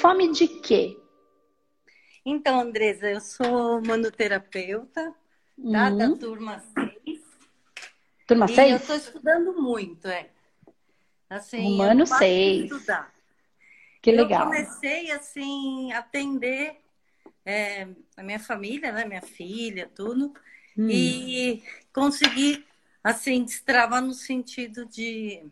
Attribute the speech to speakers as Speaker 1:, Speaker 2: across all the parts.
Speaker 1: fome de quê?
Speaker 2: Então, Andresa, eu sou manoterapeuta, tá? Da
Speaker 1: Uhum.
Speaker 2: turma 6.
Speaker 1: Turma
Speaker 2: E eu
Speaker 1: 6?
Speaker 2: estou estudando muito, é. Assim,
Speaker 1: Humano
Speaker 2: eu não paro de
Speaker 1: seis.
Speaker 2: estudar.
Speaker 1: Que
Speaker 2: eu
Speaker 1: legal.
Speaker 2: comecei, assim, a atender é, a minha família, né? Minha filha, tudo.
Speaker 1: Hum.
Speaker 2: E consegui, assim, destravar no sentido de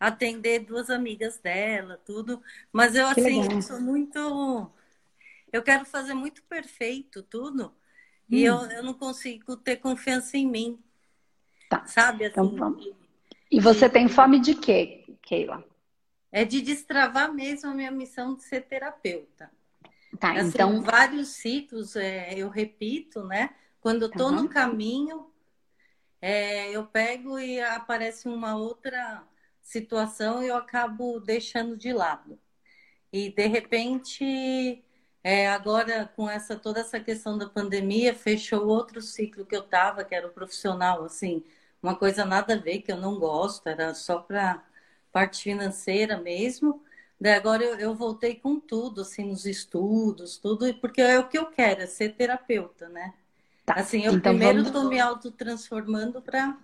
Speaker 2: atender duas amigas dela, tudo. Mas eu,
Speaker 1: Que
Speaker 2: assim,
Speaker 1: legal.
Speaker 2: sou muito. Eu quero fazer muito perfeito tudo. E
Speaker 1: Hum.
Speaker 2: eu, eu não consigo ter confiança em mim,
Speaker 1: Tá.
Speaker 2: sabe?
Speaker 1: Então
Speaker 2: Assim,
Speaker 1: vamos. E você tem fome de quê, Keila?
Speaker 2: é de destravar mesmo a minha missão de ser terapeuta.
Speaker 1: Tá,
Speaker 2: Assim,
Speaker 1: então.
Speaker 2: vários ciclos é, eu repito, né? Quando eu tô
Speaker 1: Tá.
Speaker 2: no caminho, é, eu pego e aparece uma outra situação eu acabo deixando de lado. E de repente, é, agora com essa toda essa questão da pandemia, fechou outro ciclo que eu tava, que era o profissional, assim, uma coisa nada a ver, que eu não gosto, era só para parte financeira mesmo. Daí agora eu, eu voltei com tudo, assim, nos estudos, tudo, porque é o que eu quero, é ser terapeuta, né?
Speaker 1: Tá.
Speaker 2: Assim, eu
Speaker 1: Então
Speaker 2: primeiro
Speaker 1: vamos.
Speaker 2: estou me autotransformando para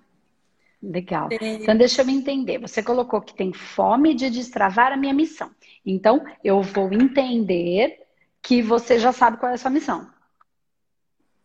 Speaker 1: Legal.
Speaker 2: ter.
Speaker 1: Então, deixa eu me entender. Você colocou que tem fome de destravar a minha missão. Então, eu vou entender que você já sabe qual é a sua missão.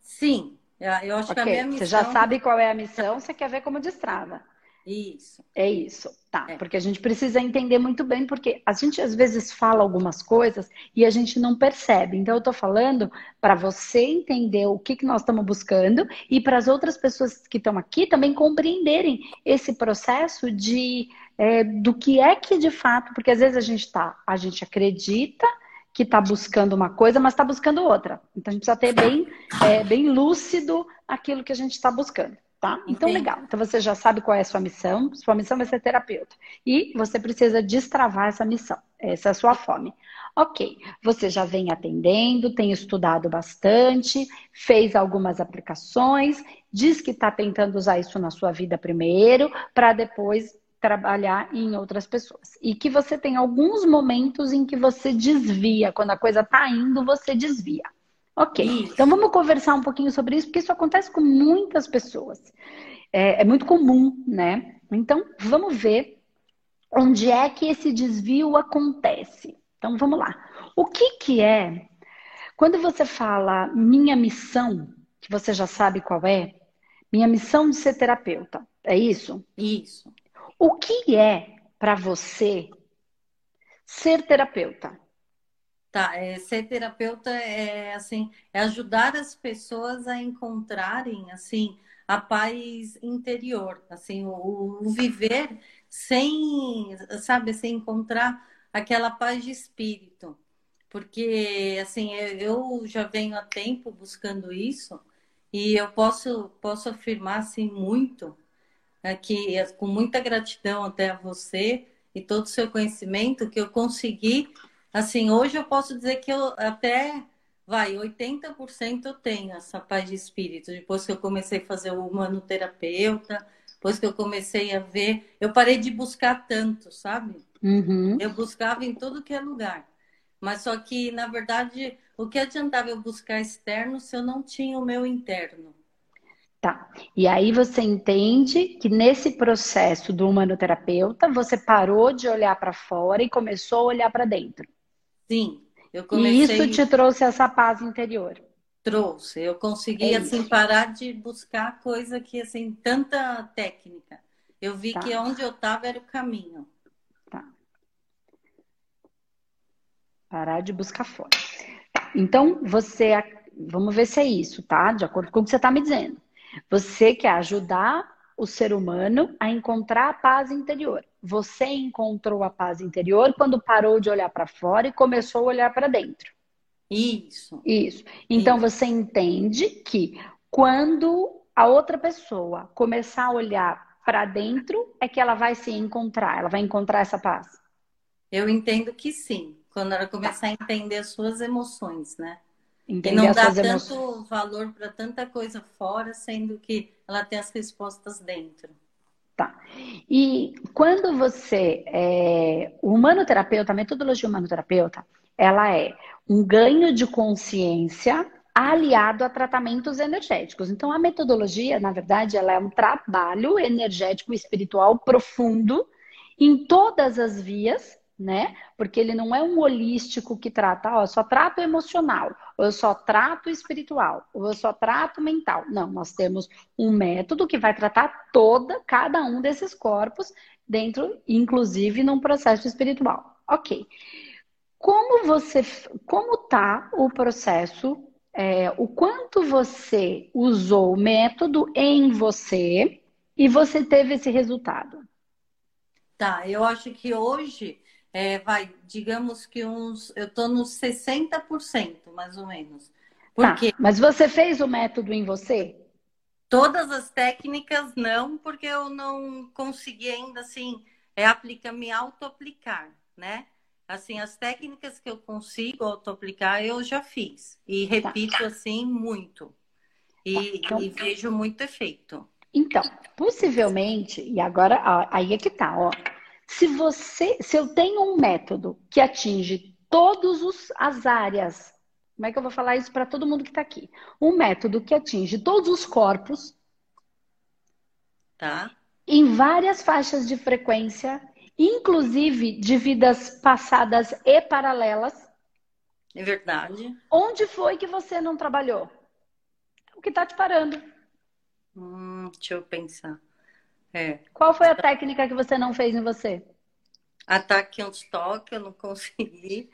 Speaker 2: Sim, eu acho que a minha
Speaker 1: Ok, você já
Speaker 2: missão.
Speaker 1: sabe qual é a missão, você quer ver como destrava.
Speaker 2: Isso.
Speaker 1: É isso, tá?
Speaker 2: É.
Speaker 1: Porque a gente precisa entender muito bem, porque a gente às vezes fala algumas coisas e a gente não percebe. Então, eu tô falando para você entender o que, que nós estamos buscando e para as outras pessoas que estão aqui também compreenderem esse processo de é, do que é que de fato, porque às vezes a gente tá, a gente acredita que está buscando uma coisa, mas está buscando outra. Então a gente precisa ter bem, é, bem lúcido aquilo que a gente está buscando. Tá? Então,
Speaker 2: Entendi.
Speaker 1: legal. Então você já sabe qual é a sua missão. Sua missão vai ser terapeuta. E você precisa destravar essa missão. Essa é a sua fome. Ok. Você já vem atendendo, tem estudado bastante, fez algumas aplicações, diz que está tentando usar isso na sua vida primeiro, para depois trabalhar em outras pessoas. E que você tem alguns momentos em que você desvia. Quando a coisa está indo, você desvia. Ok,
Speaker 2: Isso.
Speaker 1: então vamos conversar um pouquinho sobre isso, porque isso acontece com muitas pessoas. É, é muito comum, né? Então, vamos ver onde é que esse desvio acontece. Então, vamos lá. O que que é, quando você fala minha missão, que você já sabe qual é, minha missão de ser terapeuta, é isso?
Speaker 2: Isso.
Speaker 1: O que é para você ser terapeuta?
Speaker 2: Tá, é, ser terapeuta é assim, é ajudar as pessoas a encontrarem assim a paz interior, assim, o, o viver sem, sabe, sem encontrar aquela paz de espírito. Porque assim, eu já venho há tempo buscando isso e eu posso posso afirmar assim muito é, que com muita gratidão até a você e todo o seu conhecimento que eu consegui Assim, hoje eu posso dizer que eu até, vai, 80% eu tenho essa paz de espírito. Depois que eu comecei a fazer o humanoterapeuta, depois que eu comecei a ver, eu parei de buscar tanto, sabe?
Speaker 1: Uhum.
Speaker 2: Eu buscava em tudo que é lugar. Mas só que, na verdade, o que adiantava eu buscar externo se eu não tinha o meu interno?
Speaker 1: Tá. E aí você entende que nesse processo do humanoterapeuta, você parou de olhar para fora e começou a olhar para dentro.
Speaker 2: Sim, eu
Speaker 1: E
Speaker 2: comecei.
Speaker 1: isso te trouxe essa paz interior.
Speaker 2: Trouxe. Eu consegui,
Speaker 1: É
Speaker 2: assim, parar de buscar coisa que, assim, tanta técnica. Eu vi
Speaker 1: Tá.
Speaker 2: que onde eu estava era o caminho.
Speaker 1: Tá. Parar de buscar fora. Então, você. Vamos ver se é isso, tá? De acordo com o que você está me dizendo. Você quer ajudar o ser humano a encontrar a paz interior. Você encontrou a paz interior quando parou de olhar para fora e começou a olhar para dentro.
Speaker 2: Isso.
Speaker 1: Isso. Então
Speaker 2: Isso.
Speaker 1: você entende que quando a outra pessoa começar a olhar para dentro, é que ela vai se encontrar, ela vai encontrar essa paz.
Speaker 2: Eu entendo que sim. Quando ela começar a entender as suas emoções, né? E
Speaker 1: Entender
Speaker 2: não
Speaker 1: as
Speaker 2: dar
Speaker 1: suas
Speaker 2: tanto
Speaker 1: emoções.
Speaker 2: valor para tanta coisa fora, sendo que ela tem as respostas dentro.
Speaker 1: Tá. E quando você é o humanoterapeuta, a metodologia humanoterapeuta, ela é um ganho de consciência aliado a tratamentos energéticos. Então, a metodologia, na verdade, ela é um trabalho energético espiritual profundo em todas as vias, né? Porque ele não é um holístico que trata, ó, eu só trato emocional, ou eu só trato espiritual, ou eu só trato mental. Não, nós temos um método que vai tratar toda, cada um desses corpos dentro, inclusive num processo espiritual. Ok. Como você, como tá o processo é, o quanto você usou o método em você e você teve esse resultado.
Speaker 2: Tá, eu acho que hoje é, vai, digamos que uns. Eu estou nos 60%, mais ou menos.
Speaker 1: Porque... Tá, mas você fez o método em você?
Speaker 2: Todas as técnicas não, porque eu não consegui ainda assim é, aplicar, me auto-aplicar, né? Assim, as técnicas que eu consigo auto-aplicar, eu já fiz. E tá. repito, tá. assim, muito. E, tá, então... e, vejo muito efeito.
Speaker 1: Então, possivelmente, e agora, ó, aí é que tá, ó. Se você, se eu tenho um método que atinge todas as áreas, como é que eu vou falar isso para todo mundo que está aqui? Um método que atinge todos os corpos,
Speaker 2: tá?
Speaker 1: Em várias faixas de frequência, inclusive de vidas passadas e paralelas.
Speaker 2: É verdade.
Speaker 1: Onde foi que você não trabalhou? O que está te parando?
Speaker 2: Hum, deixa eu pensar. É.
Speaker 1: Qual foi a técnica que você não fez em você?
Speaker 2: Ataque stock, eu não consegui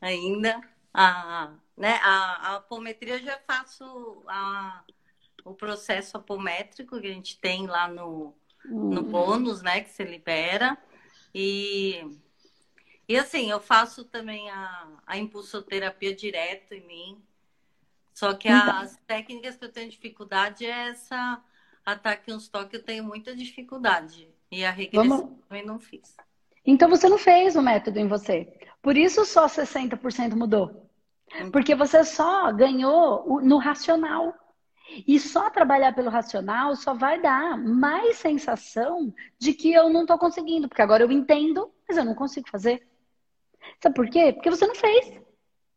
Speaker 2: ainda. A, né, a, a apometria eu já faço a, o processo apométrico que a gente tem lá no, hum. no bônus, né? Que você libera. E, e assim, eu faço também a, a impulsoterapia direto em mim. Só que então. as técnicas que eu tenho dificuldade é essa ataque uns toques, eu tenho muita dificuldade. E a regressão Vamos... também não fiz.
Speaker 1: Então você não fez o método em você. Por isso só 60% mudou. Porque você só ganhou no racional. E só trabalhar pelo racional só vai dar mais sensação de que eu não estou conseguindo, porque agora eu entendo, mas eu não consigo fazer. Sabe por quê? Porque você não fez.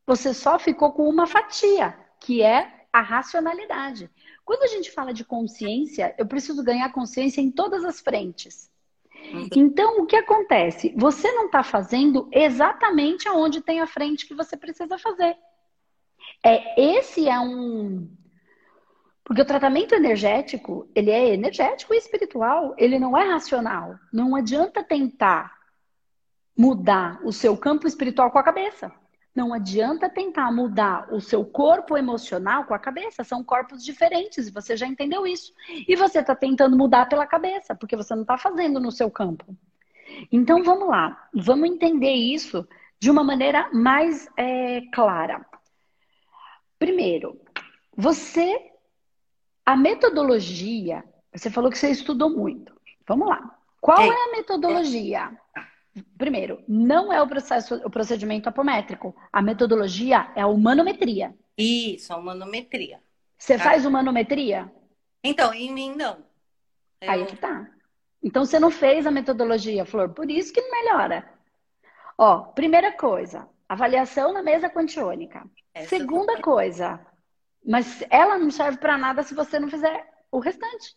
Speaker 1: Você só ficou com uma fatia, que é a racionalidade. Quando a gente fala de consciência, eu preciso ganhar consciência em todas as frentes. Uhum. Então, o que acontece? Você não está fazendo exatamente aonde tem a frente que você precisa fazer. É, esse é um, porque o tratamento energético, ele é energético e espiritual, ele não é racional. Não adianta tentar mudar o seu campo espiritual com a cabeça. Não adianta tentar mudar o seu corpo emocional com a cabeça. São corpos diferentes, e você já entendeu isso. E você está tentando mudar pela cabeça, porque você não está fazendo no seu campo. Então vamos lá, vamos entender isso de uma maneira mais é, clara. Primeiro, você a metodologia, você falou que você estudou muito. Vamos lá. Qual é, é a metodologia? Primeiro, não é o processo, o procedimento apométrico. A metodologia é a humanometria.
Speaker 2: Isso, a humanometria.
Speaker 1: Você tá. faz humanometria?
Speaker 2: Então, em mim não.
Speaker 1: Eu... Aí que tá. Então você não fez a metodologia, Flor. Por isso que não melhora. Ó, primeira coisa, avaliação na mesa quantiônica. Essa Segunda coisa, mas ela não serve para nada se você não fizer o restante.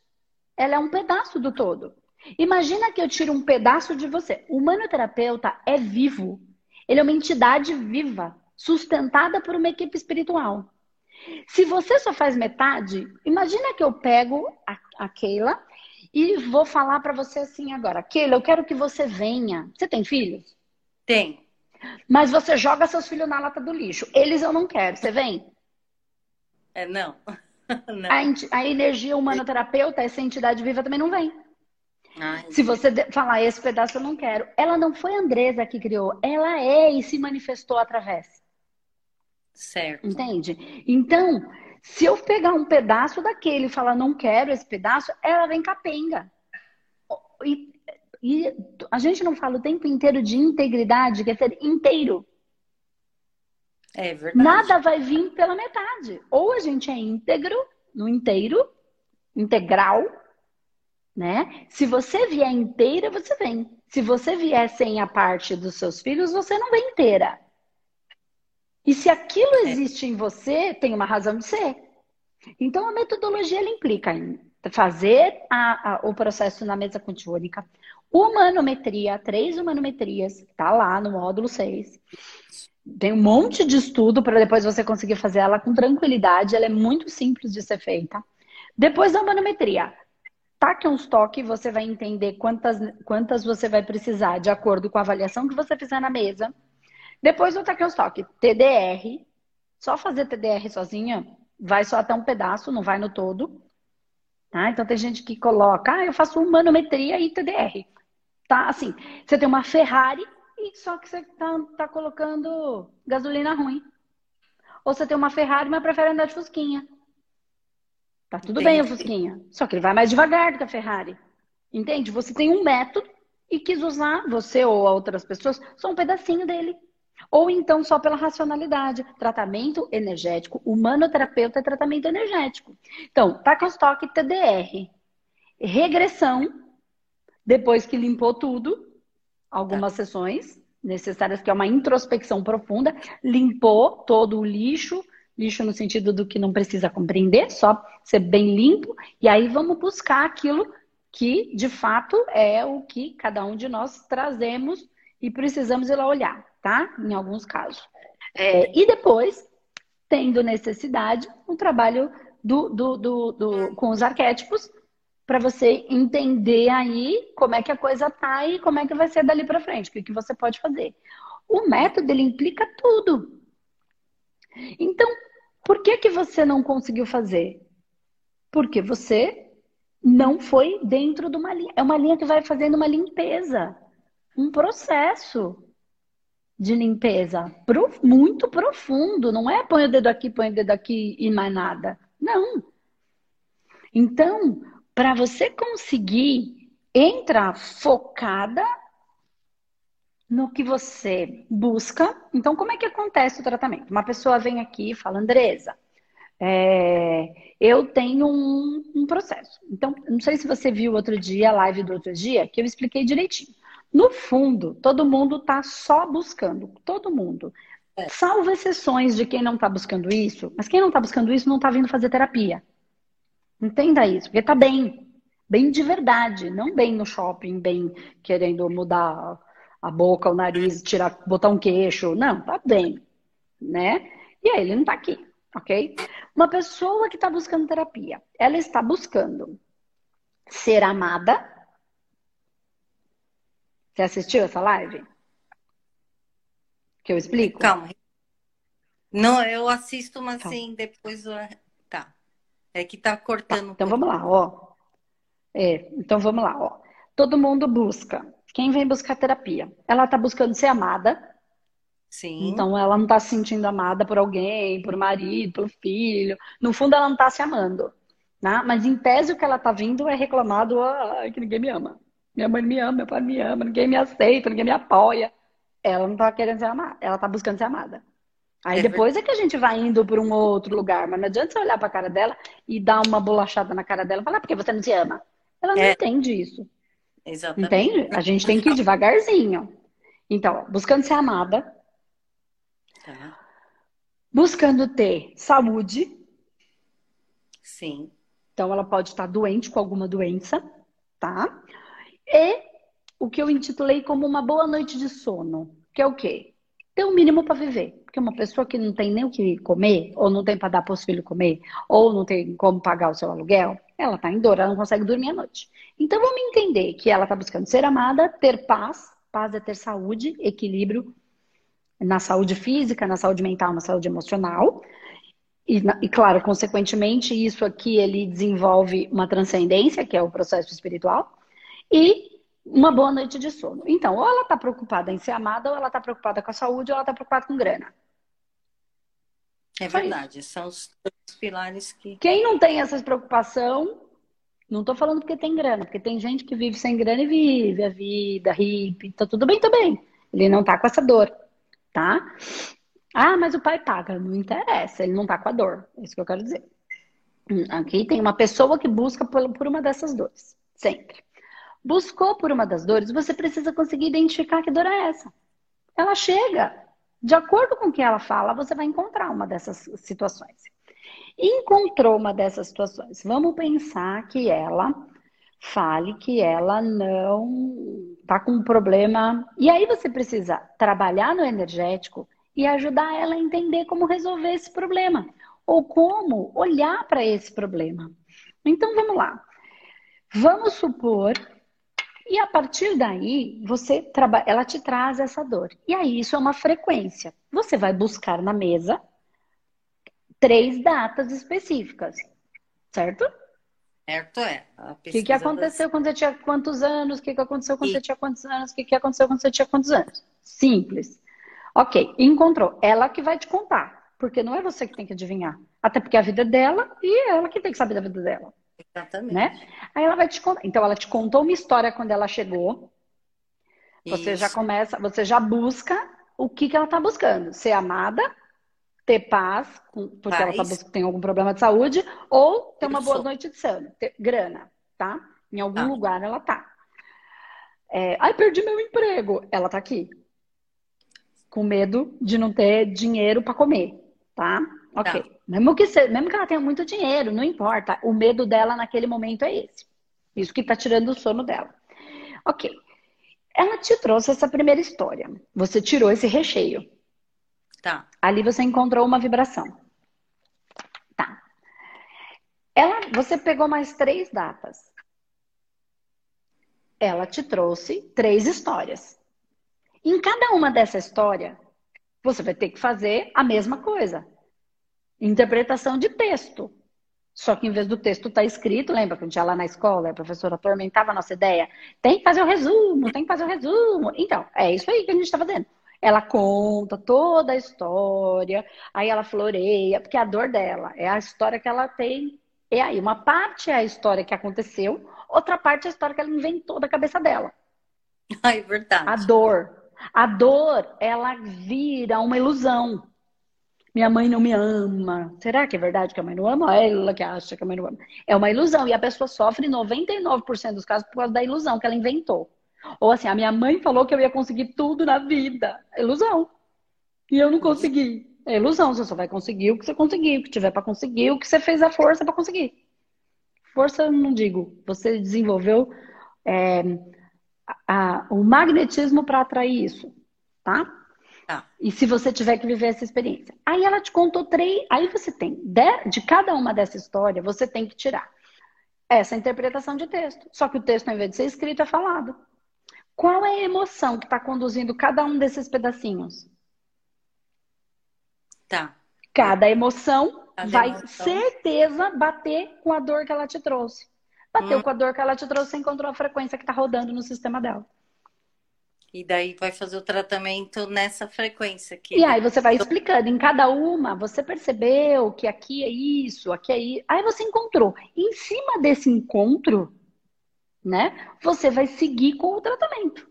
Speaker 1: Ela é um pedaço do todo. Imagina que eu tiro um pedaço de você. O humanoterapeuta é vivo. Ele é uma entidade viva, sustentada por uma equipe espiritual. Se você só faz metade, imagina que eu pego a, a Keila e vou falar para você assim agora. Keila, eu quero que você venha. Você tem filhos?
Speaker 2: Tem.
Speaker 1: Mas você joga seus filhos na lata do lixo. Eles eu não quero. Você vem?
Speaker 2: É, não. não.
Speaker 1: A, a, energia humanoterapeuta, essa entidade viva também não vem. Ai, Se você falar esse pedaço eu não quero. Ela não foi a Andresa que criou, ela é e se manifestou através.
Speaker 2: Certo.
Speaker 1: Entende? Então, se eu pegar um pedaço daquele e falar não quero esse pedaço, ela vem capenga. E, e a gente não fala o tempo inteiro de integridade, quer ser inteiro.
Speaker 2: É verdade.
Speaker 1: Nada vai vir pela metade. Ou a gente é íntegro, no inteiro, integral, né? Se você vier inteira, você vem. Se você vier sem a parte dos seus filhos, você não vem inteira. E se aquilo é. existe em você, tem uma razão de ser. Então, a metodologia ela implica em fazer a, a, o processo na mesa quantiônica, humanometria, três humanometrias, está lá no módulo 6. Tem um monte de estudo para depois você conseguir fazer ela com tranquilidade. Ela é muito simples de ser feita. Depois da humanometria, taque uns toques, você vai entender quantas, quantas você vai precisar de acordo com a avaliação que você fizer na mesa. Depois do taque uns toques, TDR. Só fazer TDR sozinha vai só até um pedaço, não vai no todo. Tá? Então tem gente que coloca, ah, eu faço humanometria e TDR. Tá? Assim, você tem uma Ferrari e só que você tá, tá colocando gasolina ruim. Ou você tem uma Ferrari, mas prefere andar de Fusquinha. Tá tudo Entendi. bem o Fusquinha. Só que ele vai mais devagar do que a Ferrari. Entende? Você tem um método e quis usar, você ou outras pessoas, só um pedacinho dele. Ou então só pela racionalidade. Tratamento energético. Humanoterapeuta é tratamento energético. Então, Tacostock TDR. Regressão. Depois que limpou tudo, algumas tá. sessões necessárias, que é uma introspecção profunda, limpou todo o lixo, lixo no sentido do que não precisa compreender, só ser bem limpo, e aí vamos buscar aquilo que de fato é o que cada um de nós trazemos e precisamos ir lá olhar, tá? Em alguns casos. É, e depois, tendo necessidade, um trabalho do, do, do, do com os arquétipos, para você entender aí como é que a coisa tá e como é que vai ser dali para frente, o que, que você pode fazer. O método ele implica tudo. Então, por que que você não conseguiu fazer? Porque você não foi dentro de uma linha. É uma linha que vai fazendo uma limpeza, um processo de limpeza muito profundo. Não é põe o dedo aqui, põe o dedo aqui e mais nada. Não. Então, para você conseguir entrar focada no que você busca. Então, como é que acontece o tratamento? Uma pessoa vem aqui e fala, Andresa, é, eu tenho um, um, processo. Então, não sei se você viu outro dia, a live do outro dia, que eu expliquei direitinho. No fundo, todo mundo está só buscando, todo mundo. É. Salvo exceções de quem não está buscando isso, mas quem não está buscando isso não está vindo fazer terapia. Entenda isso, porque tá bem. Bem de verdade, não bem no shopping, bem querendo mudar a boca, o nariz, tirar, botar um queixo. Não, tá bem, né? E aí ele não tá aqui, ok? Uma pessoa que está buscando terapia, ela está buscando ser amada. Você assistiu essa live? Que eu explico?
Speaker 2: Calma. Não, eu assisto, mas Calma. assim, depois é que tá cortando. Tá,
Speaker 1: então vamos lá, ó. É, então vamos lá, ó. Todo mundo busca. Quem vem buscar terapia? Ela tá buscando ser amada.
Speaker 2: Sim.
Speaker 1: Então ela não tá se sentindo amada por alguém, por marido, pelo filho. No fundo ela não tá se amando. Né? Mas em tese o que ela tá vindo é reclamado, ah, que ninguém me ama. Minha mãe me ama, meu pai me ama, ninguém me aceita, ninguém me apoia. Ela não tá querendo ser amada, ela tá buscando ser amada. Aí é depois é que a gente vai indo para um outro lugar, mas não adianta você olhar para a cara dela e dar uma bolachada na cara dela e falar, ah, porque você não se ama. Ela não é. entende isso.
Speaker 2: Exatamente.
Speaker 1: Entende? A gente tem que ir devagarzinho. Então, buscando ser amada. Tá. Buscando ter saúde.
Speaker 2: Sim.
Speaker 1: Então, ela pode estar doente com alguma doença, tá? E o que eu intitulei como uma boa noite de sono, que é o quê? Ter o um mínimo para viver. Porque uma pessoa que não tem nem o que comer, ou não tem para dar para os filhos comer, ou não tem como pagar o seu aluguel, ela está em dor, ela não consegue dormir à noite. Então vamos entender que ela está buscando ser amada, ter paz, paz é ter saúde, equilíbrio na saúde física, na saúde mental, na saúde emocional. E, e, claro, consequentemente, isso aqui ele desenvolve uma transcendência, que é o processo espiritual, e uma boa noite de sono. Então, ou ela está preocupada em ser amada, ou ela está preocupada com a saúde, ou ela está preocupada com grana.
Speaker 2: É verdade, são os dois pilares que.
Speaker 1: Quem não tem essas preocupação, não estou falando porque tem grana, porque tem gente que vive sem grana e vive a vida, hippie, tá tudo bem também. Ele não tá com essa dor, tá? Ah, mas o pai paga, não interessa, ele não tá com a dor. É isso que eu quero dizer. Hum, aqui tem uma pessoa que busca por uma dessas dores, sempre. Buscou por uma das dores, você precisa conseguir identificar que dor é essa. Ela chega, De acordo com o que ela fala, você vai encontrar uma dessas situações. Encontrou uma dessas situações. Vamos pensar que ela fale que ela não está com um problema. E aí você precisa trabalhar no energético e ajudar ela a entender como resolver esse problema ou como olhar para esse problema. Então vamos lá. Vamos supor e a partir daí você trabalha, ela te traz essa dor. E aí isso é uma frequência. Você vai buscar na mesa três datas específicas, certo?
Speaker 2: Certo, é.
Speaker 1: O que, que aconteceu quando você tinha quantos anos? O que, que aconteceu quando e... você tinha quantos anos? O que, que aconteceu quando você tinha quantos anos? Simples. Ok, encontrou. Ela que vai te contar. Porque não é você que tem que adivinhar. Até porque a vida é dela e é ela que tem que saber da vida dela.
Speaker 2: Exatamente.
Speaker 1: Né? Aí ela vai te contar. Então, ela te contou uma história quando ela chegou. Você Isso. já começa, você já busca o que, que ela está buscando. Ser amada, ter paz, porque paz. ela tá, tem algum problema de saúde, ou ter uma boa noite de sono, ter grana, tá? Em algum tá. lugar ela tá. É, Ai, perdi meu emprego. Ela tá aqui. Com medo de não ter dinheiro para comer, tá? Ok. Tá. Mesmo, que se, mesmo que ela tenha muito dinheiro, não importa. O medo dela naquele momento é esse. Isso que tá tirando o sono dela. Ok. Ela te trouxe essa primeira história. Você tirou esse recheio.
Speaker 2: Tá.
Speaker 1: Ali você encontrou uma vibração. Tá. Ela, você pegou mais três datas. Ela te trouxe três histórias. Em cada uma dessa história, você vai ter que fazer a mesma coisa. Interpretação de texto. Só que em vez do texto estar tá escrito, lembra que a gente ia lá na escola, a professora atormentava a nossa ideia? Tem que fazer o resumo, tem que fazer o resumo. Então, é isso aí que a gente está fazendo. Ela conta toda a história, aí ela floreia, porque a dor dela é a história que ela tem. E aí, uma parte é a história que aconteceu, outra parte é a história que ela inventou da cabeça dela.
Speaker 2: É verdade.
Speaker 1: A dor. A dor, ela vira uma ilusão. Minha mãe não me ama. Será que é verdade que a mãe não ama? É ela que acha que a mãe não ama. É uma ilusão. E a pessoa sofre 99% dos casos por causa da ilusão que ela inventou. Ou assim, a minha mãe falou que eu ia conseguir tudo na vida. Ilusão. E eu não consegui. É ilusão, você só vai conseguir o que você conseguiu, o que tiver para conseguir, o que você fez a força para conseguir. Força, não digo. Você desenvolveu é, a, a, o magnetismo para atrair isso, tá?
Speaker 2: tá?
Speaker 1: E se você tiver que viver essa experiência. Aí ela te contou três. Aí você tem, de, de cada uma dessa história, você tem que tirar essa interpretação de texto. Só que o texto, ao invés de ser escrito, é falado. Qual é a emoção que está conduzindo cada um desses pedacinhos?
Speaker 2: Tá.
Speaker 1: Cada emoção cada vai emoção. certeza bater com a dor que ela te trouxe. Bateu hum. com a dor que ela te trouxe, você encontrou a frequência que está rodando no sistema dela.
Speaker 2: E daí vai fazer o tratamento nessa frequência aqui.
Speaker 1: E aí você vai explicando em cada uma, você percebeu que aqui é isso, aqui é isso. Aí você encontrou. Em cima desse encontro, né? Você vai seguir com o tratamento.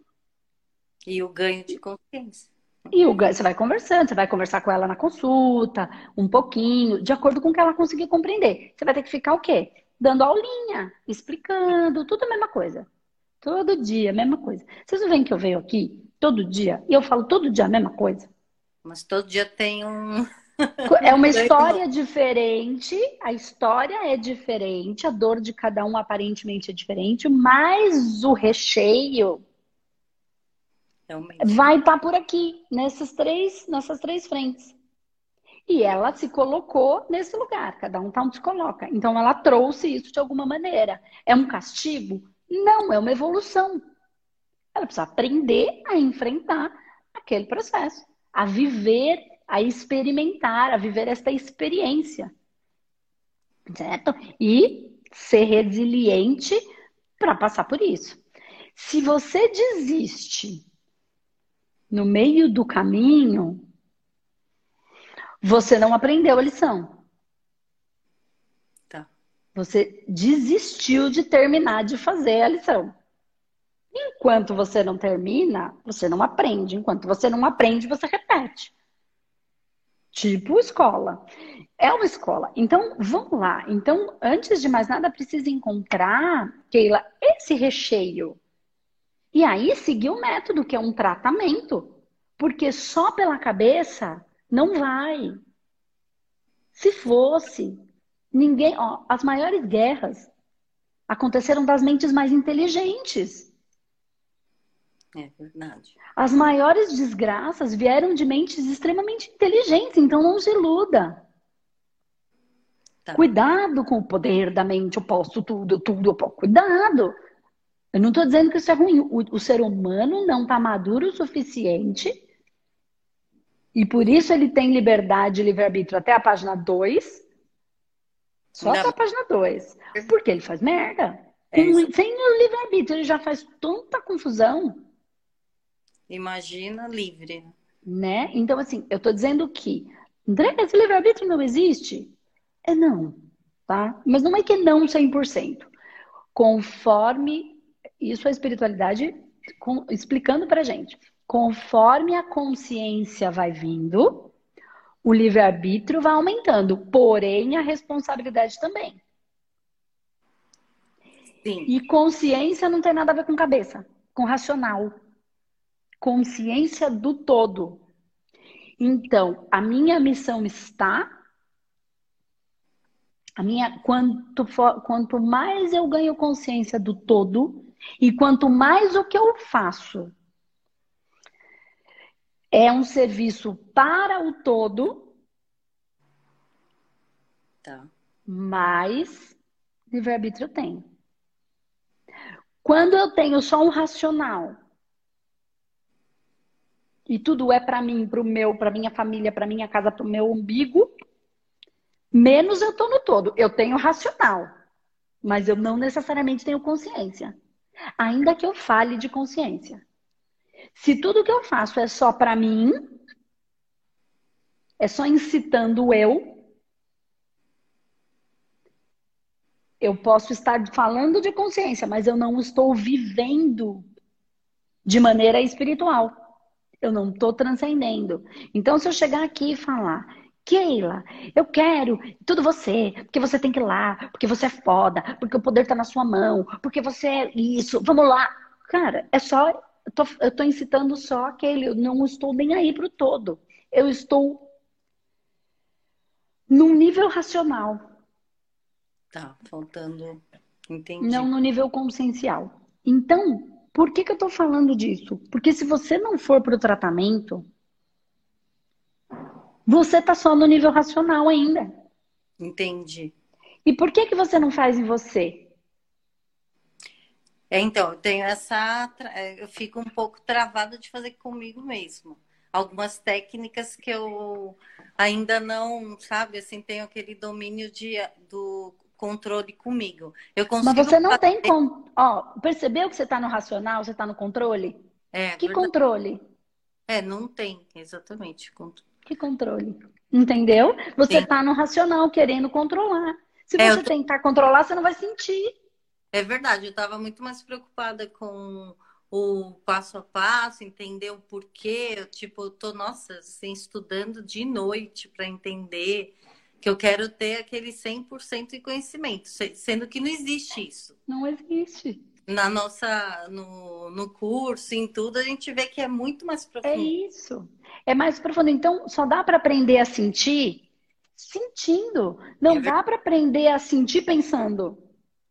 Speaker 2: E o ganho de consciência.
Speaker 1: E o ganho, você vai conversando, você vai conversar com ela na consulta, um pouquinho, de acordo com o que ela conseguir compreender. Você vai ter que ficar o quê? Dando aulinha, explicando, tudo a mesma coisa. Todo dia, a mesma coisa. Vocês não veem que eu venho aqui todo dia e eu falo todo dia a mesma coisa?
Speaker 2: Mas todo dia tem um.
Speaker 1: É uma história diferente, a história é diferente, a dor de cada um aparentemente é diferente, mas o recheio
Speaker 2: Realmente.
Speaker 1: vai estar tá por aqui, nessas três, nessas três frentes. E ela se colocou nesse lugar, cada um tá onde se coloca. Então ela trouxe isso de alguma maneira. É um castigo? Não, é uma evolução. Ela precisa aprender a enfrentar aquele processo, a viver a experimentar, a viver esta experiência. Certo? E ser resiliente para passar por isso. Se você desiste no meio do caminho, você não aprendeu a lição.
Speaker 2: Tá.
Speaker 1: Você desistiu de terminar de fazer a lição. Enquanto você não termina, você não aprende. Enquanto você não aprende, você repete. Tipo escola. É uma escola. Então, vamos lá. Então, antes de mais nada, precisa encontrar, Keila, esse recheio. E aí seguir o método, que é um tratamento. Porque só pela cabeça não vai. Se fosse, ninguém. Ó, as maiores guerras aconteceram das mentes mais inteligentes.
Speaker 2: É verdade.
Speaker 1: As maiores desgraças vieram de mentes extremamente inteligentes, então não se iluda. Tá. Cuidado com o poder da mente, eu posso tudo, tudo, eu posso. Cuidado! Eu não estou dizendo que isso é ruim. O, o ser humano não está maduro o suficiente e por isso ele tem liberdade e livre-arbítrio até a página 2. Só não. até a página 2. Porque ele faz merda. É sem o livre-arbítrio, ele já faz tanta confusão.
Speaker 2: Imagina livre.
Speaker 1: Né? Então, assim, eu estou dizendo que, André, esse livre-arbítrio não existe? É não, tá? Mas não é que não 100%. Conforme isso a espiritualidade com, explicando pra gente. Conforme a consciência vai vindo, o livre-arbítrio vai aumentando, porém a responsabilidade também. Sim. E consciência não tem nada a ver com cabeça, com racional. Consciência do todo. Então, a minha missão está a minha, quanto, for, quanto mais eu ganho consciência do todo, e quanto mais o que eu faço é um serviço para o todo,
Speaker 2: tá.
Speaker 1: mais livre-arbítrio eu tenho. Quando eu tenho só um racional e tudo é para mim, para o meu, para minha família, para minha casa, para o meu umbigo, menos eu tô no todo. Eu tenho racional, mas eu não necessariamente tenho consciência. Ainda que eu fale de consciência. Se tudo que eu faço é só para mim, é só incitando eu, eu posso estar falando de consciência, mas eu não estou vivendo de maneira espiritual. Eu não estou transcendendo. Então, se eu chegar aqui e falar, Keila, eu quero tudo você, porque você tem que ir lá, porque você é foda, porque o poder tá na sua mão, porque você é isso, vamos lá. Cara, é só, eu tô, eu tô incitando só aquele, eu não estou nem aí pro todo. Eu estou num nível racional.
Speaker 2: Tá, faltando, entendi.
Speaker 1: Não no nível consciencial. Então, por que que eu tô falando disso? Porque se você não for pro tratamento, você está só no nível racional ainda.
Speaker 2: Entendi.
Speaker 1: E por que que você não faz em você?
Speaker 2: É, então, eu tenho essa. É, eu fico um pouco travada de fazer comigo mesmo. Algumas técnicas que eu ainda não, sabe, assim, tenho aquele domínio de, do controle comigo. Eu
Speaker 1: consigo Mas você não fazer... tem. Con... Ó, percebeu que você está no racional, você está no controle?
Speaker 2: É.
Speaker 1: Que verdade. controle?
Speaker 2: É, não tem, exatamente.
Speaker 1: Que controle? Entendeu? Você Sim. tá no racional, querendo controlar. Se é, você tô... tentar controlar, você não vai sentir.
Speaker 2: É verdade, eu estava muito mais preocupada com o passo a passo, entender o porquê. Eu, tipo, eu tô, nossa, assim, estudando de noite para entender que eu quero ter aquele 100% de conhecimento, sendo que não existe isso.
Speaker 1: Não existe
Speaker 2: na nossa no, no curso, em tudo, a gente vê que é muito mais profundo.
Speaker 1: É isso. É mais profundo. Então, só dá para aprender a sentir sentindo. Não é dá para aprender a sentir pensando.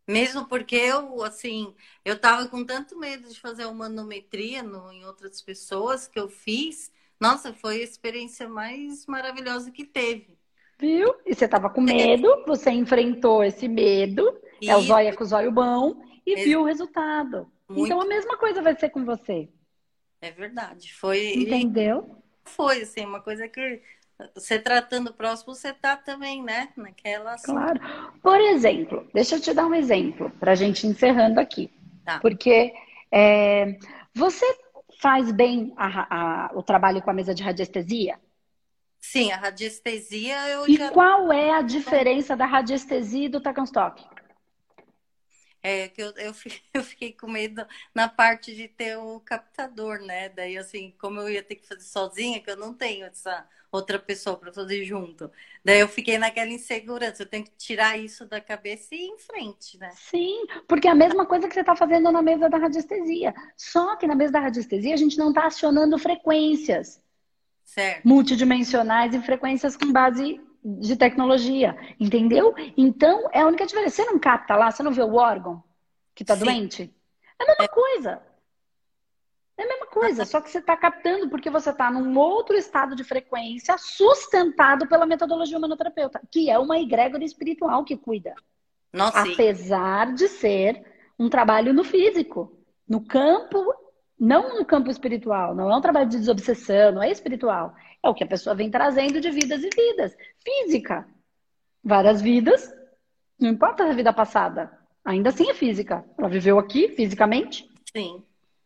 Speaker 2: Mesmo porque eu, assim, eu tava com tanto medo de fazer uma manometria no, em outras pessoas que eu fiz. Nossa, foi a experiência mais maravilhosa que teve.
Speaker 1: Viu? E você tava com medo, você enfrentou esse medo. E... É o zóio com o zóio bom e viu o resultado. Muito... Então a mesma coisa vai ser com você.
Speaker 2: É verdade. Foi.
Speaker 1: Entendeu?
Speaker 2: Foi, assim, uma coisa que você tratando o próximo, você tá também, né? Naquela.
Speaker 1: Assim... Claro. Por exemplo, deixa eu te dar um exemplo para a gente encerrando aqui. Tá. Porque é, você faz bem a, a, o trabalho com a mesa de radiestesia?
Speaker 2: Sim, a radiestesia eu
Speaker 1: e
Speaker 2: já...
Speaker 1: qual é a diferença da radiestesia e do Takenstock?
Speaker 2: É que eu, eu, eu fiquei com medo na parte de ter o captador, né? Daí, assim, como eu ia ter que fazer sozinha, que eu não tenho essa outra pessoa para fazer junto. Daí eu fiquei naquela insegurança. Eu tenho que tirar isso da cabeça e ir em frente, né?
Speaker 1: Sim, porque é a mesma coisa que você está fazendo na mesa da radiestesia. Só que na mesa da radiestesia a gente não está acionando frequências
Speaker 2: certo.
Speaker 1: multidimensionais e frequências com base de tecnologia, entendeu? Então, é a única diferença. Você não capta lá, você não vê o órgão que está doente? É a mesma é. coisa. É a mesma coisa, só que você está captando porque você está num outro estado de frequência sustentado pela metodologia humanoterapeuta, que é uma egrégora espiritual que cuida.
Speaker 2: Nossa,
Speaker 1: apesar sim. de ser um trabalho no físico, no campo, não no campo espiritual, não é um trabalho de desobsessão, não é espiritual. É o que a pessoa vem trazendo de vidas e vidas. Física. Várias vidas, não importa a vida passada, ainda assim é física. Ela viveu aqui fisicamente.
Speaker 2: Sim.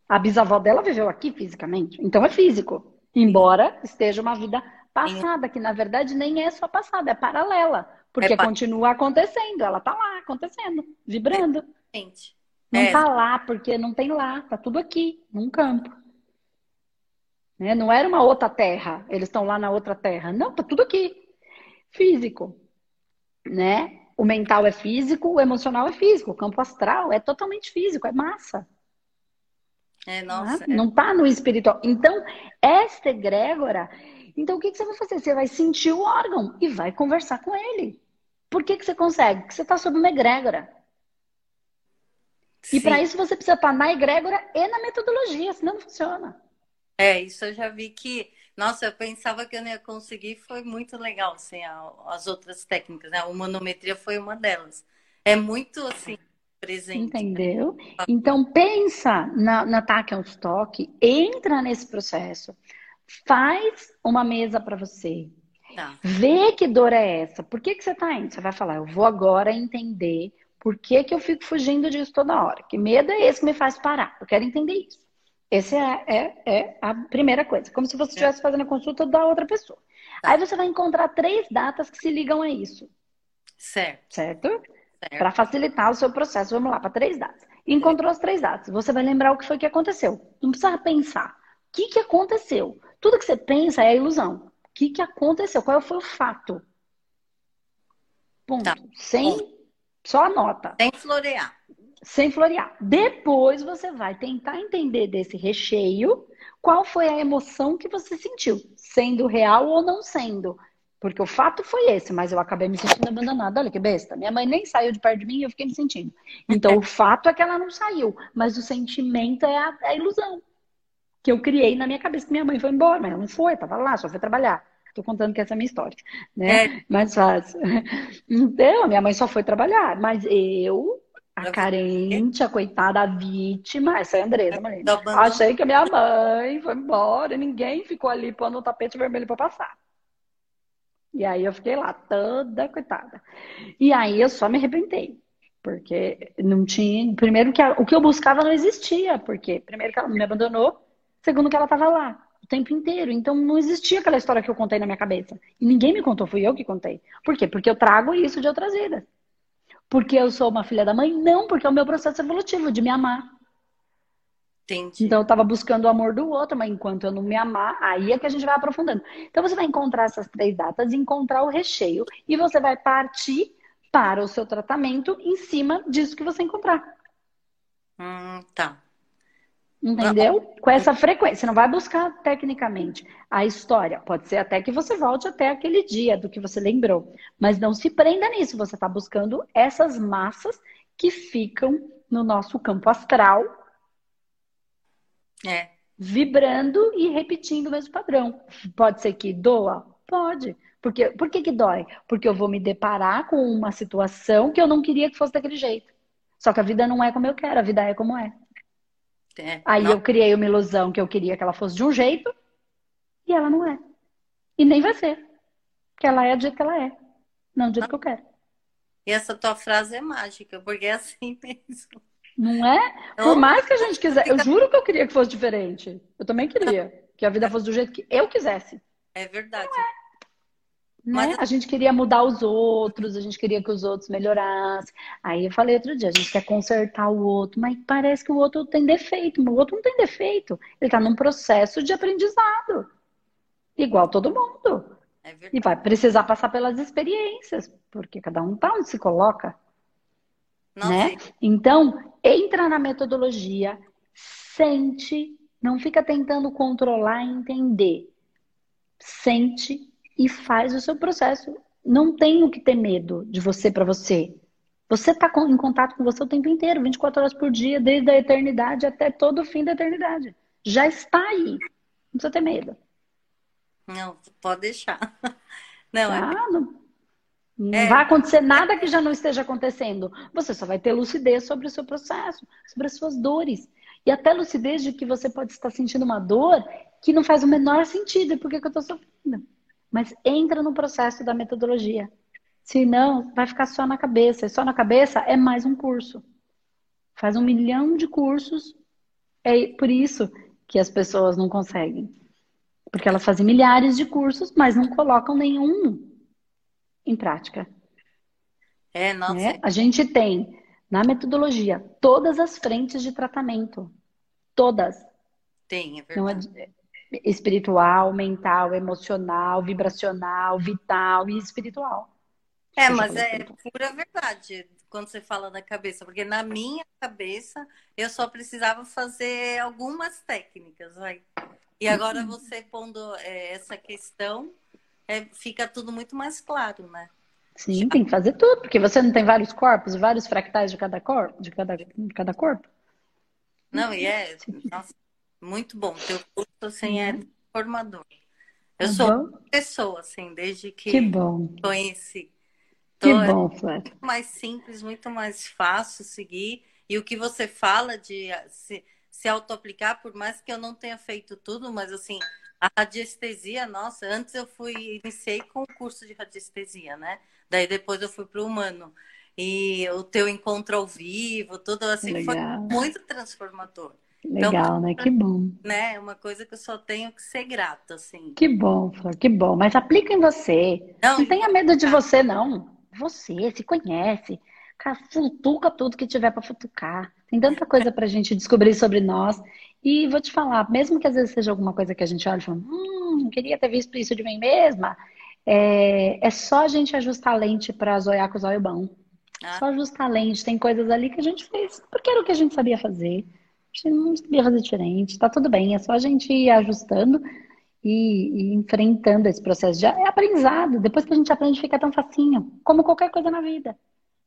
Speaker 1: A bisavó dela viveu aqui fisicamente. Então é físico. Embora esteja uma vida passada, que na verdade nem é só passada, é paralela. Porque é continua acontecendo. Ela tá lá, acontecendo, vibrando.
Speaker 2: Gente.
Speaker 1: Não é. tá lá, porque não tem lá, tá tudo aqui, num campo. Né? Não era uma outra terra, eles estão lá na outra terra. Não, tá tudo aqui. Físico. Né? O mental é físico, o emocional é físico, o campo astral é totalmente físico, é massa.
Speaker 2: É, nossa.
Speaker 1: Né? Não tá no espiritual. Então, esta egrégora, então o que, que, você vai fazer? Você vai sentir o órgão e vai conversar com ele. Por que, que você consegue? Porque você está sob uma egrégora. E para isso você precisa estar na egrégora e na metodologia, senão não funciona.
Speaker 2: É, isso eu já vi que. Nossa, eu pensava que eu não ia conseguir, foi muito legal, assim, as outras técnicas, né? A humanometria foi uma delas. É muito, assim, presente.
Speaker 1: Entendeu? Então, pensa na, na Taken Stock, entra nesse processo, faz uma mesa para você, tá. vê que dor é essa, por que, que você está indo? Você vai falar, eu vou agora entender por que, que eu fico fugindo disso toda hora, que medo é esse que me faz parar, eu quero entender isso. Essa é, é, é, a primeira coisa. Como se você estivesse fazendo a consulta da outra pessoa. Tá. Aí você vai encontrar três datas que se ligam a isso.
Speaker 2: Certo.
Speaker 1: Certo? certo. Para facilitar o seu processo. Vamos lá, para três datas. Encontrou as três datas. Você vai lembrar o que foi que aconteceu. Não precisa pensar. O que, que aconteceu? Tudo que você pensa é ilusão. O que, que aconteceu? Qual foi o fato? Ponto. Tá. Sem. Só anota.
Speaker 2: Sem florear
Speaker 1: sem florear. Depois você vai tentar entender desse recheio qual foi a emoção que você sentiu, sendo real ou não sendo. Porque o fato foi esse, mas eu acabei me sentindo abandonada. Olha que besta. Minha mãe nem saiu de perto de mim e eu fiquei me sentindo. Então, o fato é que ela não saiu, mas o sentimento é a, é a ilusão que eu criei na minha cabeça que minha mãe foi embora, mas ela não foi, estava lá, só foi trabalhar. Tô contando que essa é a minha história, né? É. Mais fácil. Então, minha mãe só foi trabalhar, mas eu a carente, a coitada, a vítima, essa é a Andresa, Marina. Achei que a minha mãe foi embora e ninguém ficou ali pondo o tapete vermelho para passar. E aí eu fiquei lá, toda coitada. E aí eu só me arrebentei. Porque não tinha. Primeiro que o que eu buscava não existia. Porque, primeiro, que ela me abandonou. Segundo, que ela estava lá o tempo inteiro. Então não existia aquela história que eu contei na minha cabeça. E ninguém me contou, fui eu que contei. Por quê? Porque eu trago isso de outras vidas porque eu sou uma filha da mãe? Não, porque é o meu processo evolutivo de me amar.
Speaker 2: Entendi.
Speaker 1: Então eu estava buscando o amor do outro, mas enquanto eu não me amar, aí é que a gente vai aprofundando. Então você vai encontrar essas três datas, encontrar o recheio e você vai partir para o seu tratamento em cima disso que você encontrar.
Speaker 2: Hum, tá.
Speaker 1: Entendeu? Com essa frequência. Você não vai buscar tecnicamente a história. Pode ser até que você volte até aquele dia do que você lembrou. Mas não se prenda nisso. Você está buscando essas massas que ficam no nosso campo astral.
Speaker 2: É.
Speaker 1: Vibrando e repetindo o mesmo padrão. Pode ser que doa? Pode. Porque, por que, que dói? Porque eu vou me deparar com uma situação que eu não queria que fosse daquele jeito. Só que a vida não é como eu quero, a vida é como é. É, Aí não... eu criei uma ilusão que eu queria que ela fosse de um jeito e ela não é. E nem vai ser. Porque ela é do jeito que ela é. Não do jeito não. que eu quero.
Speaker 2: E essa tua frase é mágica, porque é assim mesmo.
Speaker 1: Não é? Por mais que a gente quiser. Eu juro que eu queria que fosse diferente. Eu também queria. Que a vida fosse do jeito que eu quisesse.
Speaker 2: É verdade.
Speaker 1: Né? Mas... A gente queria mudar os outros, a gente queria que os outros melhorassem. Aí eu falei outro dia, a gente quer consertar o outro, mas parece que o outro tem defeito, o outro não tem defeito. Ele está num processo de aprendizado. Igual todo mundo. É e vai precisar passar pelas experiências, porque cada um tá onde se coloca. Não né? Então, entra na metodologia, sente, não fica tentando controlar e entender. Sente e faz o seu processo. Não tem o que ter medo de você para você. Você está em contato com você o tempo inteiro, 24 horas por dia, desde a eternidade até todo o fim da eternidade. Já está aí. Não precisa ter medo.
Speaker 2: Não, pode deixar. Não,
Speaker 1: é... não, não é... vai acontecer nada que já não esteja acontecendo. Você só vai ter lucidez sobre o seu processo, sobre as suas dores. E até lucidez de que você pode estar sentindo uma dor que não faz o menor sentido. E por que, que eu estou sofrendo? Mas entra no processo da metodologia. Se não, vai ficar só na cabeça. E só na cabeça é mais um curso. Faz um milhão de cursos. É por isso que as pessoas não conseguem. Porque elas fazem milhares de cursos, mas não colocam nenhum em prática.
Speaker 2: É, nossa. Né?
Speaker 1: A gente tem na metodologia todas as frentes de tratamento. Todas.
Speaker 2: Tem, é verdade. Não é,
Speaker 1: espiritual, mental, emocional, vibracional, vital e espiritual.
Speaker 2: É, mas é pura verdade quando você fala da cabeça, porque na minha cabeça eu só precisava fazer algumas técnicas, vai. E agora uhum. você pondo é, essa questão, é, fica tudo muito mais claro, né?
Speaker 1: Sim, tem que fazer tudo, porque você não tem vários corpos, vários fractais de cada corpo, de cada, de cada corpo.
Speaker 2: Não, e é, nossa, muito bom. Teu curso, assim, é uhum. formador. Eu uhum. sou pessoa, assim, desde que,
Speaker 1: que bom.
Speaker 2: conheci.
Speaker 1: Que então, bom, Flávia.
Speaker 2: Muito mais simples, muito mais fácil seguir. E o que você fala de se, se auto-aplicar, por mais que eu não tenha feito tudo, mas assim, a radiestesia, nossa, antes eu fui, iniciei com o curso de radiestesia, né? Daí depois eu fui para o humano. E o teu encontro ao vivo, tudo assim, Legal. foi muito transformador.
Speaker 1: Legal, então, né? Que bom.
Speaker 2: Né? É uma coisa que eu só tenho que ser grata, assim.
Speaker 1: Que bom, Flor, que bom. Mas aplica em você. Não, não tenha medo de você, não. Você se conhece. Cara, futuca tudo que tiver para futucar. Tem tanta coisa pra gente descobrir sobre nós. E vou te falar, mesmo que às vezes seja alguma coisa que a gente olha e fala, hum, queria ter visto isso de mim mesma, é, é só a gente ajustar a lente para zoiar com o zóio bom. Ah. Só ajustar a lente. Tem coisas ali que a gente fez porque era o que a gente sabia fazer sabia fazer diferente, tá tudo bem, é só a gente ir ajustando e, e enfrentando esse processo. Já é aprendizado, depois que a gente aprende fica tão facinho, como qualquer coisa na vida.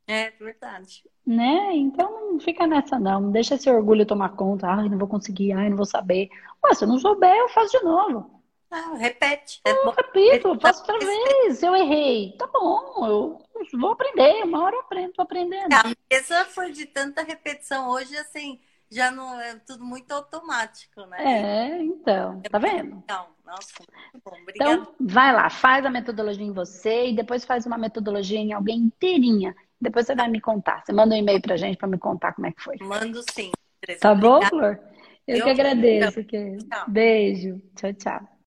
Speaker 2: É verdade.
Speaker 1: Né? Então não fica nessa não, deixa esse orgulho tomar conta, ai, não vou conseguir, ai, não vou saber. Ué, se eu não souber, eu faço de novo.
Speaker 2: Ah, repete.
Speaker 1: É eu repito, faço outra vez. Eu errei. Tá bom, eu vou aprender. Uma hora eu aprendo, tô aprendendo.
Speaker 2: A mesa foi de tanta repetição hoje, assim, já não é tudo muito automático, né?
Speaker 1: É, então, tá vendo?
Speaker 2: Então, nossa, muito bom. Obrigada.
Speaker 1: Então, vai lá, faz a metodologia em você e depois faz uma metodologia em alguém inteirinha. Depois você vai me contar. Você manda um e-mail pra gente para me contar como é que foi.
Speaker 2: Mando sim.
Speaker 1: Tá bom, Flor? Eu, Eu que agradeço. Que... Beijo. Tchau, tchau.